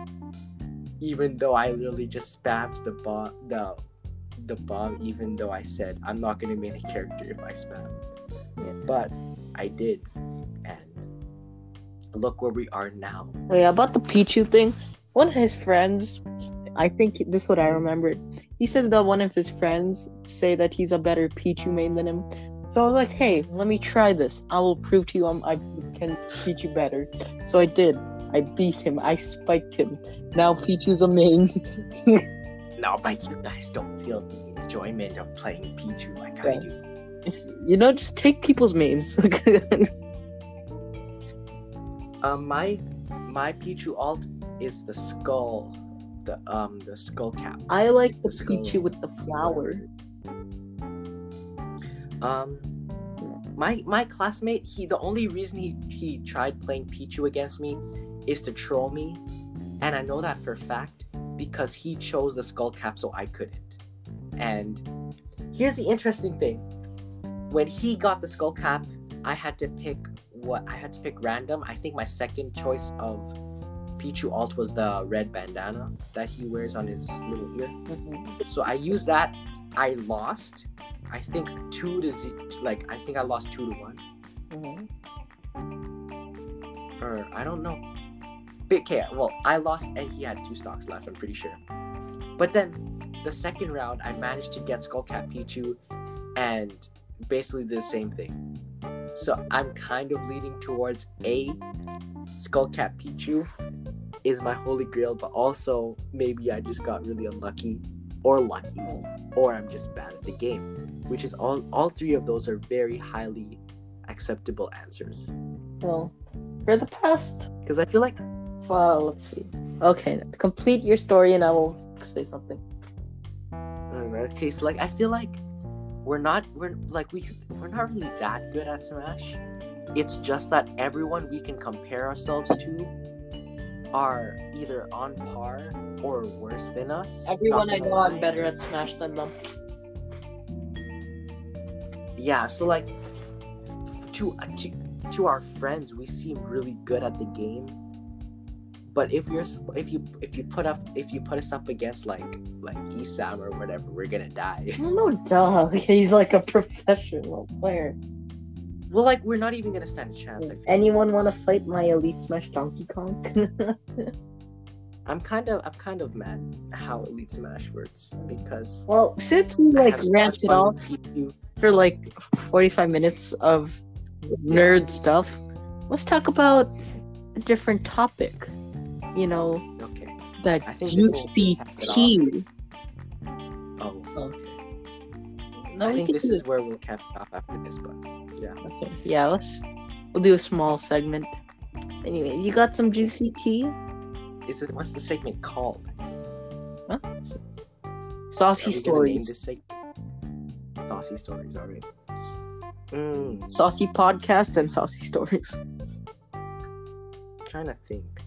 Even though I literally just spammed the bomb the the bomb, even though I said I'm not gonna make a character if I spam. But I did. Look where we are now. Oh, yeah, about the Pichu thing, one of his friends, I think this is what I remembered. He said that one of his friends say that he's a better Pichu main than him. So I was like, hey, let me try this. I will prove to you I'm, I can Pichu better. So I did. I beat him. I spiked him. Now Pichu's a main. No, but you guys don't feel the enjoyment of playing Pichu like I do. you know, just take people's mains. Um, my my Pichu alt is the skull, the um the skull cap. I like the The. Pichu with the flower. Um, my my classmate, he the only reason he he tried playing Pichu against me is to troll me, and I know that for a fact because he chose the skull cap so I couldn't. And here's the interesting thing: when he got the skull cap, I had to pick what I had to pick random. I think my second choice of Pichu alt was the red bandana that he wears on his little ear. Mhm. So I used that. I lost. I think two to z- like I think I lost two to one, Mhm. or I don't know. But okay, well I lost and he had two stocks left. I'm pretty sure. But then the second round, I managed to get Skullcap Pichu, and basically the same thing. So I'm kind of leaning towards a Skullcap Pichu is my holy grail, but also maybe I just got really unlucky or lucky or I'm just bad at the game, which is all all three of those are very highly acceptable answers. Well, for the past Because I feel like Well, let's see. Okay, complete your story and I will say something. in that case, like I feel like we're not we're like we we're not really that good at Smash. It's just that everyone we can compare ourselves to are either on par or worse than us. Everyone I know I'm better at Smash than them. Yeah, so like to to to our friends, we seem really good at the game. But if you're if you if you put up if you put us up against like like Esam or whatever, we're gonna die. No, duh. He's like a professional player. well, like we're not even gonna stand a chance. Anyone want to fight my Elite Smash Donkey Kong? I'm kind of I'm kind of mad how Elite Smash works because well, since we like have so much ranted off for like 45 minutes of nerd stuff, let's talk about a different topic. You know, Okay. that I think this will juicy cap it off. tea. Oh. Okay. No, I think this is it. where we'll cap it off after this, but yeah. Okay. Yeah, let's. We'll do a small segment. Anyway, you got some juicy tea? Is it what's the segment called? Huh? Saucy we gonna name stories. segment? Saucy stories, alright. Mm, Saucy podcast and saucy stories. trying to think.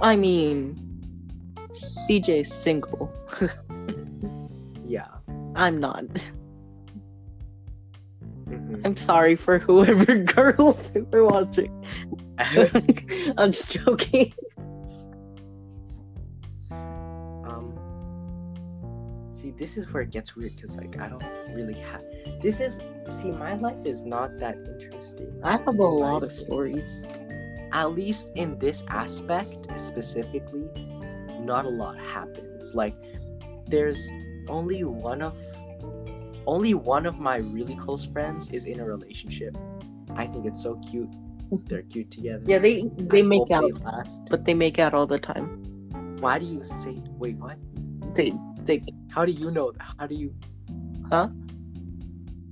I mean, CJ's single. Yeah. I'm not. Mhm. I'm sorry for whoever girls who are watching. I'm just joking. um. See, this is where it gets weird because, like, I don't really have. This is see, my life is not that interesting. I have a lot of stories. At least in this aspect specifically, not a lot happens. Like, there's only one of only one of my really close friends is in a relationship. I think it's so cute. They're cute together. Yeah, they they I make out, they but they make out all the time. Why do you say? Wait, what? They they How do you know? How do you? Huh?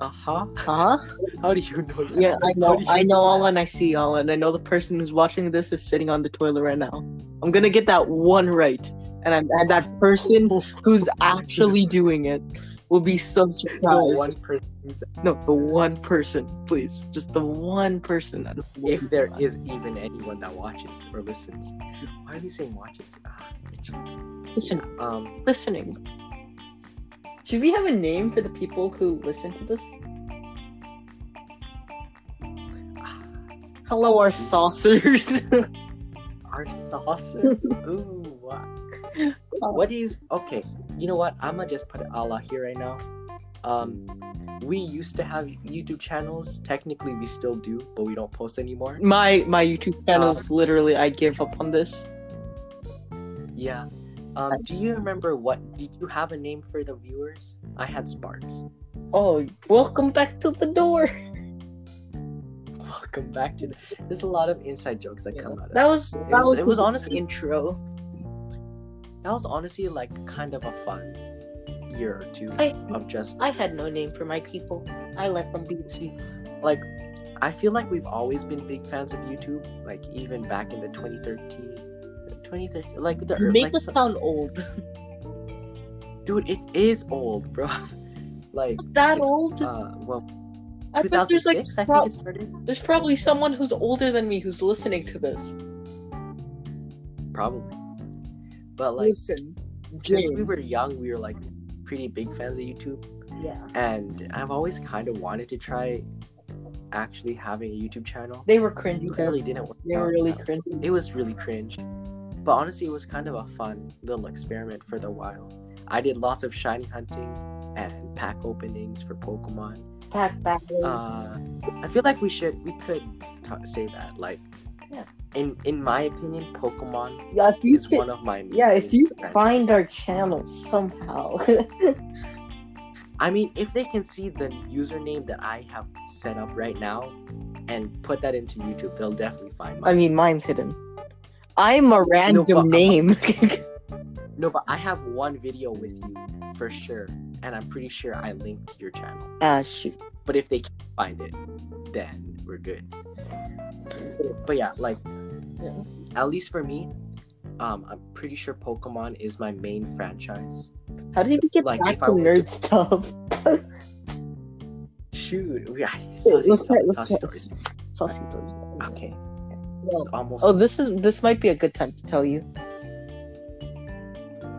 Uh huh. huh? How do you know that? Yeah, I know. I know all and I see all and I know the person who's watching this is sitting on the toilet right now. I'm gonna get that one right, and I'm, and that person who's actually doing it will be so The surprised. one person. No, the one person, please, just the one person. if there is even anyone that watches or listens. Why are we saying watches? Ah, It's listening. Um, listening. Should we have a name for the people who listen to this? Hello, our saucers. our saucers. Ooh, wow. What if? Okay, you know what? I'm gonna just put it all out here right now. Um, we used to have YouTube channels. Technically, we still do, but we don't post anymore. my my YouTube channels, is literally I give up on this. Yeah. Um, do you remember what? Did you have a name for the viewers? I had Sparks. Oh, welcome back to the door. Welcome back to. The, there's a lot of inside jokes that come out. of That was It that was- was, it was honestly- intro. That was honestly like kind of a fun year or two I of just I had no name for my people. I let them be. see, like, I feel like we've always been big fans of YouTube. Like even back in the 2013, 2013, like the You make like, us so- sound old. dude, it is old, bro. like that old? Uh, well, I bet there's like pro- it there's probably someone who's older than me who's listening to this. Probably, but like Listen, since we were young, we were like pretty big fans of YouTube. Yeah, and I've always kind of wanted to try actually having a YouTube channel. they were cringy. It really didn't work. They were really cringy. It was really cringe, but honestly, it was kind of a fun little experiment for the while. I did lots of shiny hunting and pack openings for Pokemon. Pack battles. Uh, I feel like we should, we could say that. Like, Yeah. in in my opinion, Pokemon yeah, is can- one of my. yeah, if you favorite find our channel somehow. I mean, if they can see the username that I have set up right now and put that into YouTube, they'll definitely find mine. I mean, mine's hidden. I'm a random but- name. no, but I have one video with you for sure, and I'm pretty sure I linked your channel. ah, shoot. But if they can't find it, then we're good. But yeah, like, Yeah. at least for me, um, I'm pretty sure Pokemon is my main franchise. How did we get Like, back to nerd to- stuff? Shoot, we, let's try- let's try-. Saucy stories. Okay, Well, almost. Oh, this is this might be a good time to tell you.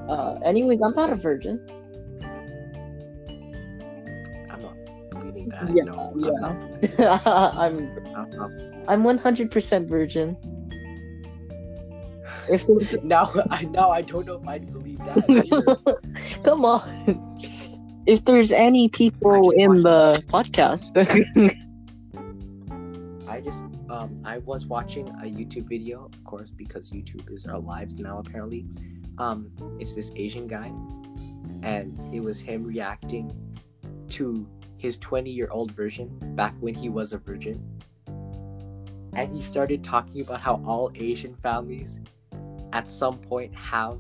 Uh, anyways, I'm not a virgin. I'm not believing that. Yeah, no, yeah. I'm not. I'm I'm. I'm 100% virgin. If there's now, I now I don't know if I believe that. come on, if there's any people in the podcast, um I was watching a YouTube video, of course, because YouTube is our lives now apparently. Um it's this Asian guy and it was him reacting to his 20-year-old version back when he was a virgin. And he started talking about how all Asian families at some point have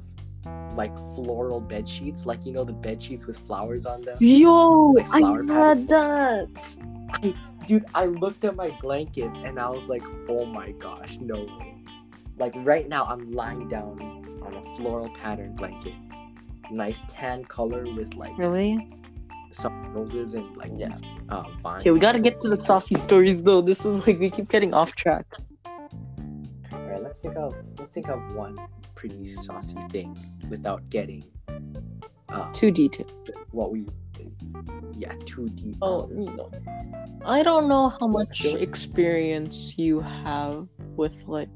like floral bed sheets, like you know the bed sheets with flowers on them. Yo, Like I had that. Dude, I looked at my blankets and I was like, oh my gosh, no way. Like right now, I'm lying down on a floral pattern blanket, nice tan color with like Really? some roses and like Yeah. uh, vines. Okay, we gotta get to the saucy stories though. This is like we keep getting off track. All right, let's think of let's think of one pretty saucy thing without getting uh, Too detailed. what we yeah too deep. Oh, know. I don't know how much experience you have with like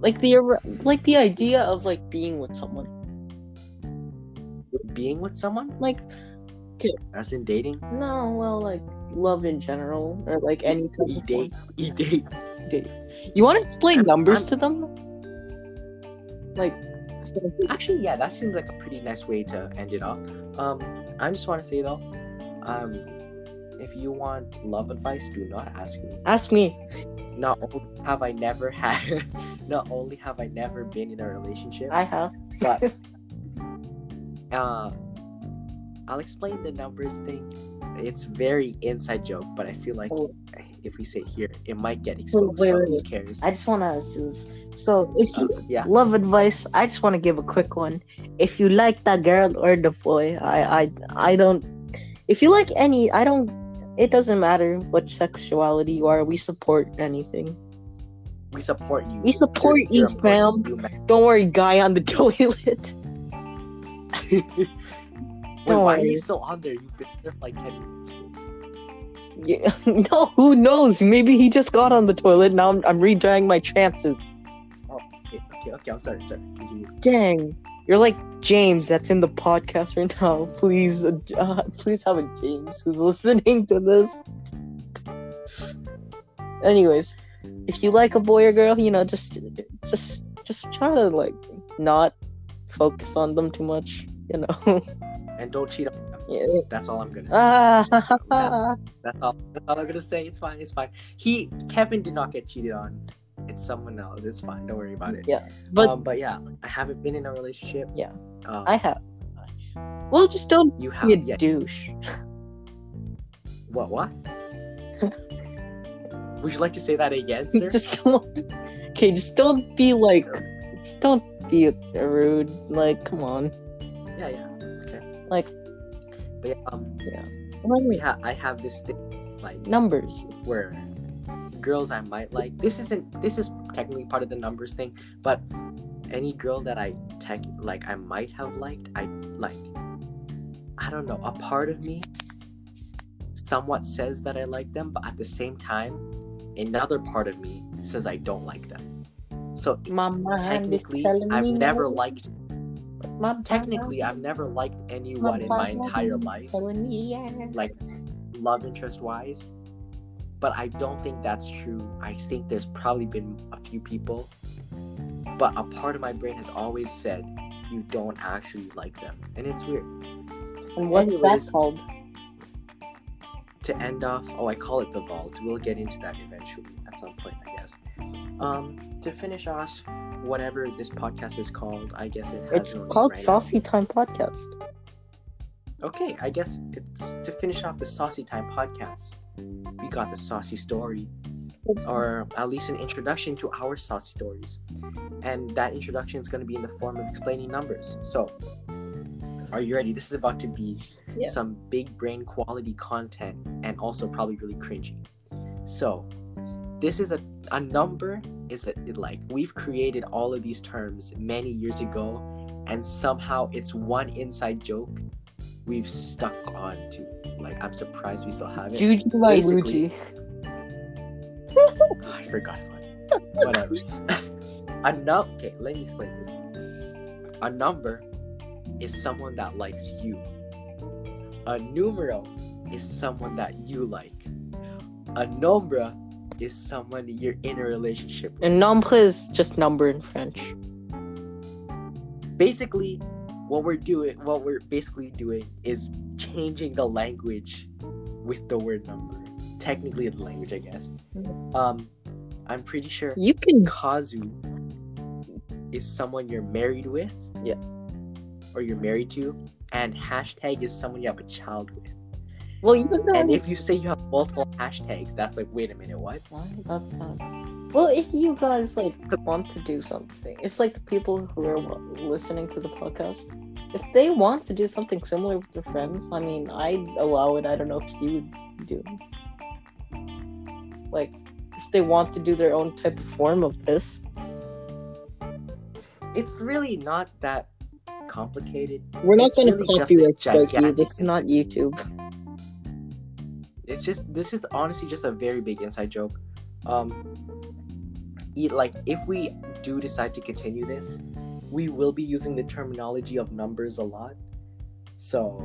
like the like the idea of like being with someone. being with someone Like as in dating. no, well like love in general or like any type E of date, e date. date. You want to explain numbers I'm- to them? Like so Actually, yeah, that seems like a pretty nice way to end it off. Um, I just want to say though, um, if you want love advice, do not ask me. ask me. Not only have I never had, not only have I never been in a relationship, I have. but uh, I'll explain the numbers thing. It's very inside joke, but I feel like Oh. If we say here, it might get exposed. wait, wait, wait. cares? I just want to. So, if you Uh, yeah, love advice, I just want to give a quick one. If you like that girl or the boy, I, I, I don't. If you like any, I don't. It doesn't matter what sexuality you are. We support anything. we support you. We support You're- you, you're a person, fam. Don't worry, guy on the toilet. Wait, Don't why are you still on there? You've been there like 10 minutes. Yeah, no, who knows? Maybe he just got on the toilet. Now I'm, I'm redrawing my chances. Okay, okay, okay, I'm sorry, sorry. Continue. Dang, you're like James that's in the podcast right now. Please, uh, please have a James who's listening to this. Anyways, if you like a boy or girl, you know, just, just, just try to like not focus on them too much. You know. And don't cheat on. Yeah. That's all I'm gonna say. Ah, That's all, that's all I'm gonna say. It's fine, it's fine. He, Kevin did not get cheated on. It's someone else. It's fine. Don't worry about it. yeah, but um, but yeah, I haven't been in a relationship. Yeah. Um, I have. Well, just don't You have. be a Yeah. douche. What? What? Would you like to say that again, sir? just don't. Okay, just don't be like. Just don't be rude. Like, come on. yeah, yeah. Okay. Like, But yeah, um, what we have. I have this thing like numbers. where girls I might like. This isn't. This is technically part of the numbers thing, but any girl that I tech like I might have liked, I like. I don't know. A part of me somewhat says that I like them, but at the same time, another part of me says I don't like them. So is technically, I've never liked. My Technically, I've never liked anyone in my entire life. Yes. like love interest wise but i don't think that's true i think there's probably been a few people but a part of my brain has always said you don't actually like them and it's weird and what's anyways. that called? to end off oh i call it the vault we'll get into that eventually at some point i guess um to finish off whatever this podcast is called i guess it has It's called right. Saucy Time Podcast. okay i guess it's to finish off the saucy time podcast we got the saucy story or at least an introduction to our saucy stories. And that introduction is going to be in the form of explaining numbers. So, are you ready? This is about to be some big brain quality content and also probably really cringy. So, this is a, a number is a, it like we've created all of these terms many years ago and somehow it's one inside joke we've stuck on to. Like I'm surprised we still have it. My Basically- Wuji. I forgot about it. Whatever. a num okay, let me explain this. A number is someone that likes you. A numero is someone that you like. A nombra is someone you're in a relationship with. And nombre is just number in French. Basically, what we're doing what we're basically doing is changing the language with the word number. Technically the language, I guess. Um I'm pretty sure You can Kazu is someone you're married with. Yeah. Or you're married to, and hashtag is someone you have a child with. Well, even though And if you say you have multiple hashtags, that's like, wait a minute, what? Why? That's not. Well, if you guys like want to do something, if like the people who are listening to the podcast. If they want to do something similar with their friends, I mean, I allow it. I don't know if you would do. Like, if they want to do their own type of form of this, It's really not that complicated. we're not going to really copyright strike you. This is not YouTube. It's just this is honestly just a very big inside joke. Um, like if we do decide to continue this, we will be using the terminology of numbers a lot. So,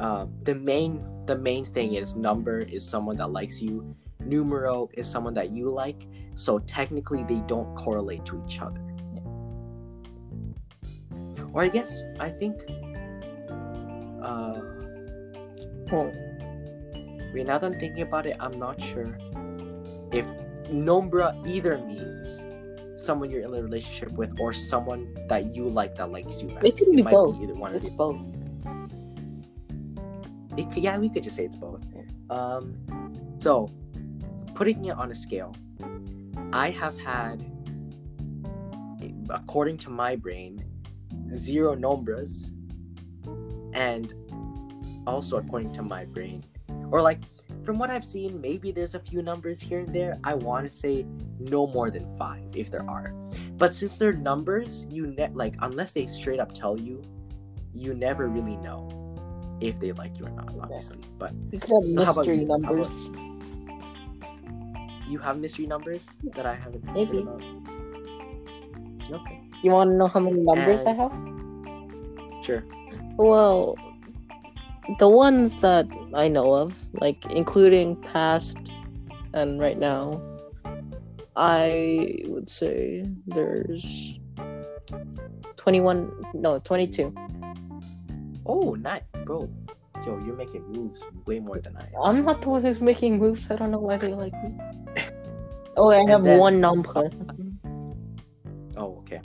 um, the main the main thing is number is someone that likes you. Numero is someone that you like. So technically, they don't correlate to each other. Or I guess I think. Uh, Well, Wait, now that I'm thinking about it, I'm not sure if nombra either means someone you're in a relationship with or someone that you like that likes you. back. it can be might both. either one It's both. It could, yeah, we could just say it's both. Um, so putting it on a scale, I have had, according to my brain, zero nombras, and also according to my brain, or like from what I've seen, maybe there's a few numbers here and there. I want to say no more than five if there are, but since they're numbers, you ne- like unless they straight up tell you, you never really know if they like you or not, obviously. But You have mystery you? Numbers. you have mystery numbers that I haven't Maybe. Okay, You want to know how many numbers I have? sure. Well, the ones that I know of, like including past and right now, I would say there's 21, no, 22. Oh, nice, bro. Yo, you're making moves way more than I am. I'm not the one who's making moves. I don't know why they like me. Oh, I And have then- one number. Oh, okay.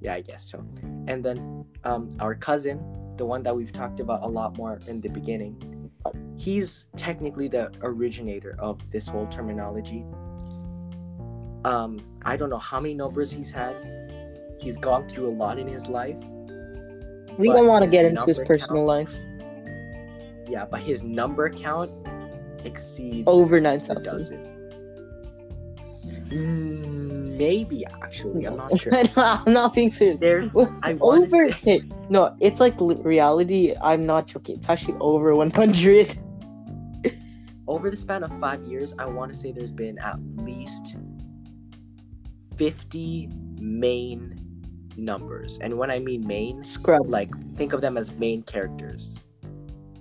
Yeah, I guess so. And then um our cousin, the one that we've talked about a lot more in the beginning, he's technically the originator of this whole terminology. Um, I don't know how many numbers he's had. He's gone through a lot in his life. We don't want to get into his personal life. Yeah, but his number count exceeds Over a 9,000. Mm, maybe actually, I'm not sure. I'm not being serious. There's I over say okay, no it's like reality i'm not joking it's actually over 100 over the span of five years, I want to say there's been at least 50 main numbers. And when I mean main, scrub like think of them as main characters,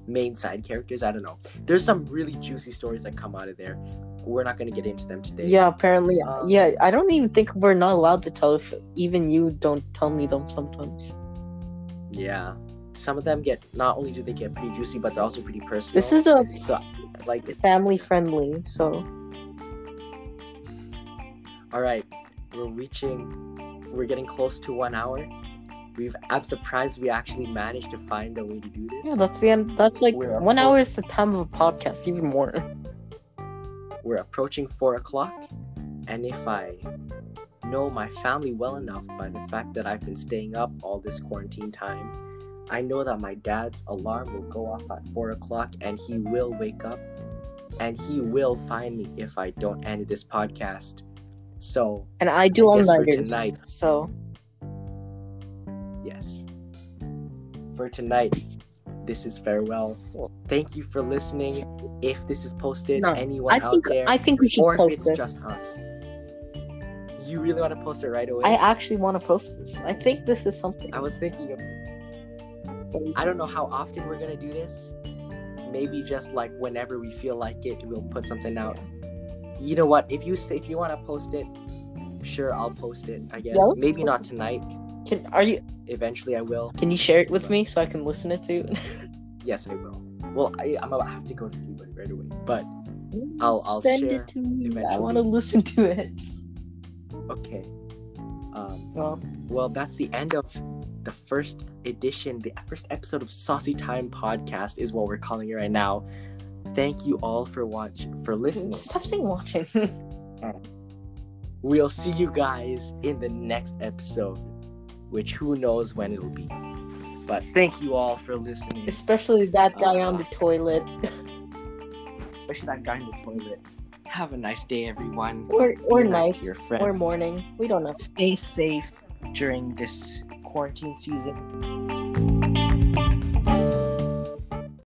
main side characters. I don't know. There's some really juicy stories that come out of there. We're not going to get into them today. yeah apparently Um, yeah i don't even think we're not allowed to tell if even you don't tell me them sometimes Yeah. Some of them get, not only do they get pretty juicy, but they're also pretty personal. this is a So, like, family friendly so All right, we're reaching, we're getting close to one hour. We've, I'm surprised we actually managed to find a way to do this. yeah that's the end that's like We're one hour is the time of a podcast even more We're approaching four o'clock, and if I know my family well enough by the fact that I've been staying up all this quarantine time, I know that my dad's alarm will go off at four o'clock, and he will wake up, and he will find me if I don't end this podcast. So and i do all nighters tonight- so Yes. For tonight, this is farewell. Thank you for listening. If this is posted, No, anyone i out think there, i think we should or if post it's this just us, you really want to post it right away? i actually want to post this i think this is something I was thinking of. I don't know how often we're gonna do this. Maybe just like whenever we feel like it, we'll put something out. You know what? If you say if you want to post it, sure, I'll post it. I guess Yeah, maybe not tonight. can are you Eventually, I will. can you share it with me so i can listen to it to Yes, I will. Well, I, I'm about to have to go to sleep right away, but I'll- I'll send it to me. I want to listen to it. okay. Um, Well, Well, that's the end of the first edition, the first episode of Saucy Time podcast is what we're calling it right now. Thank you all for watch for listening. stop saying watching. We'll see you guys in the next episode, which who knows when it'll be. But thank you all for listening, Especially that guy on the uh, toilet. especially that guy in the toilet. Have a nice day, everyone. Or or nice night. to your friends. Or morning. We don't know. Stay safe during this quarantine season.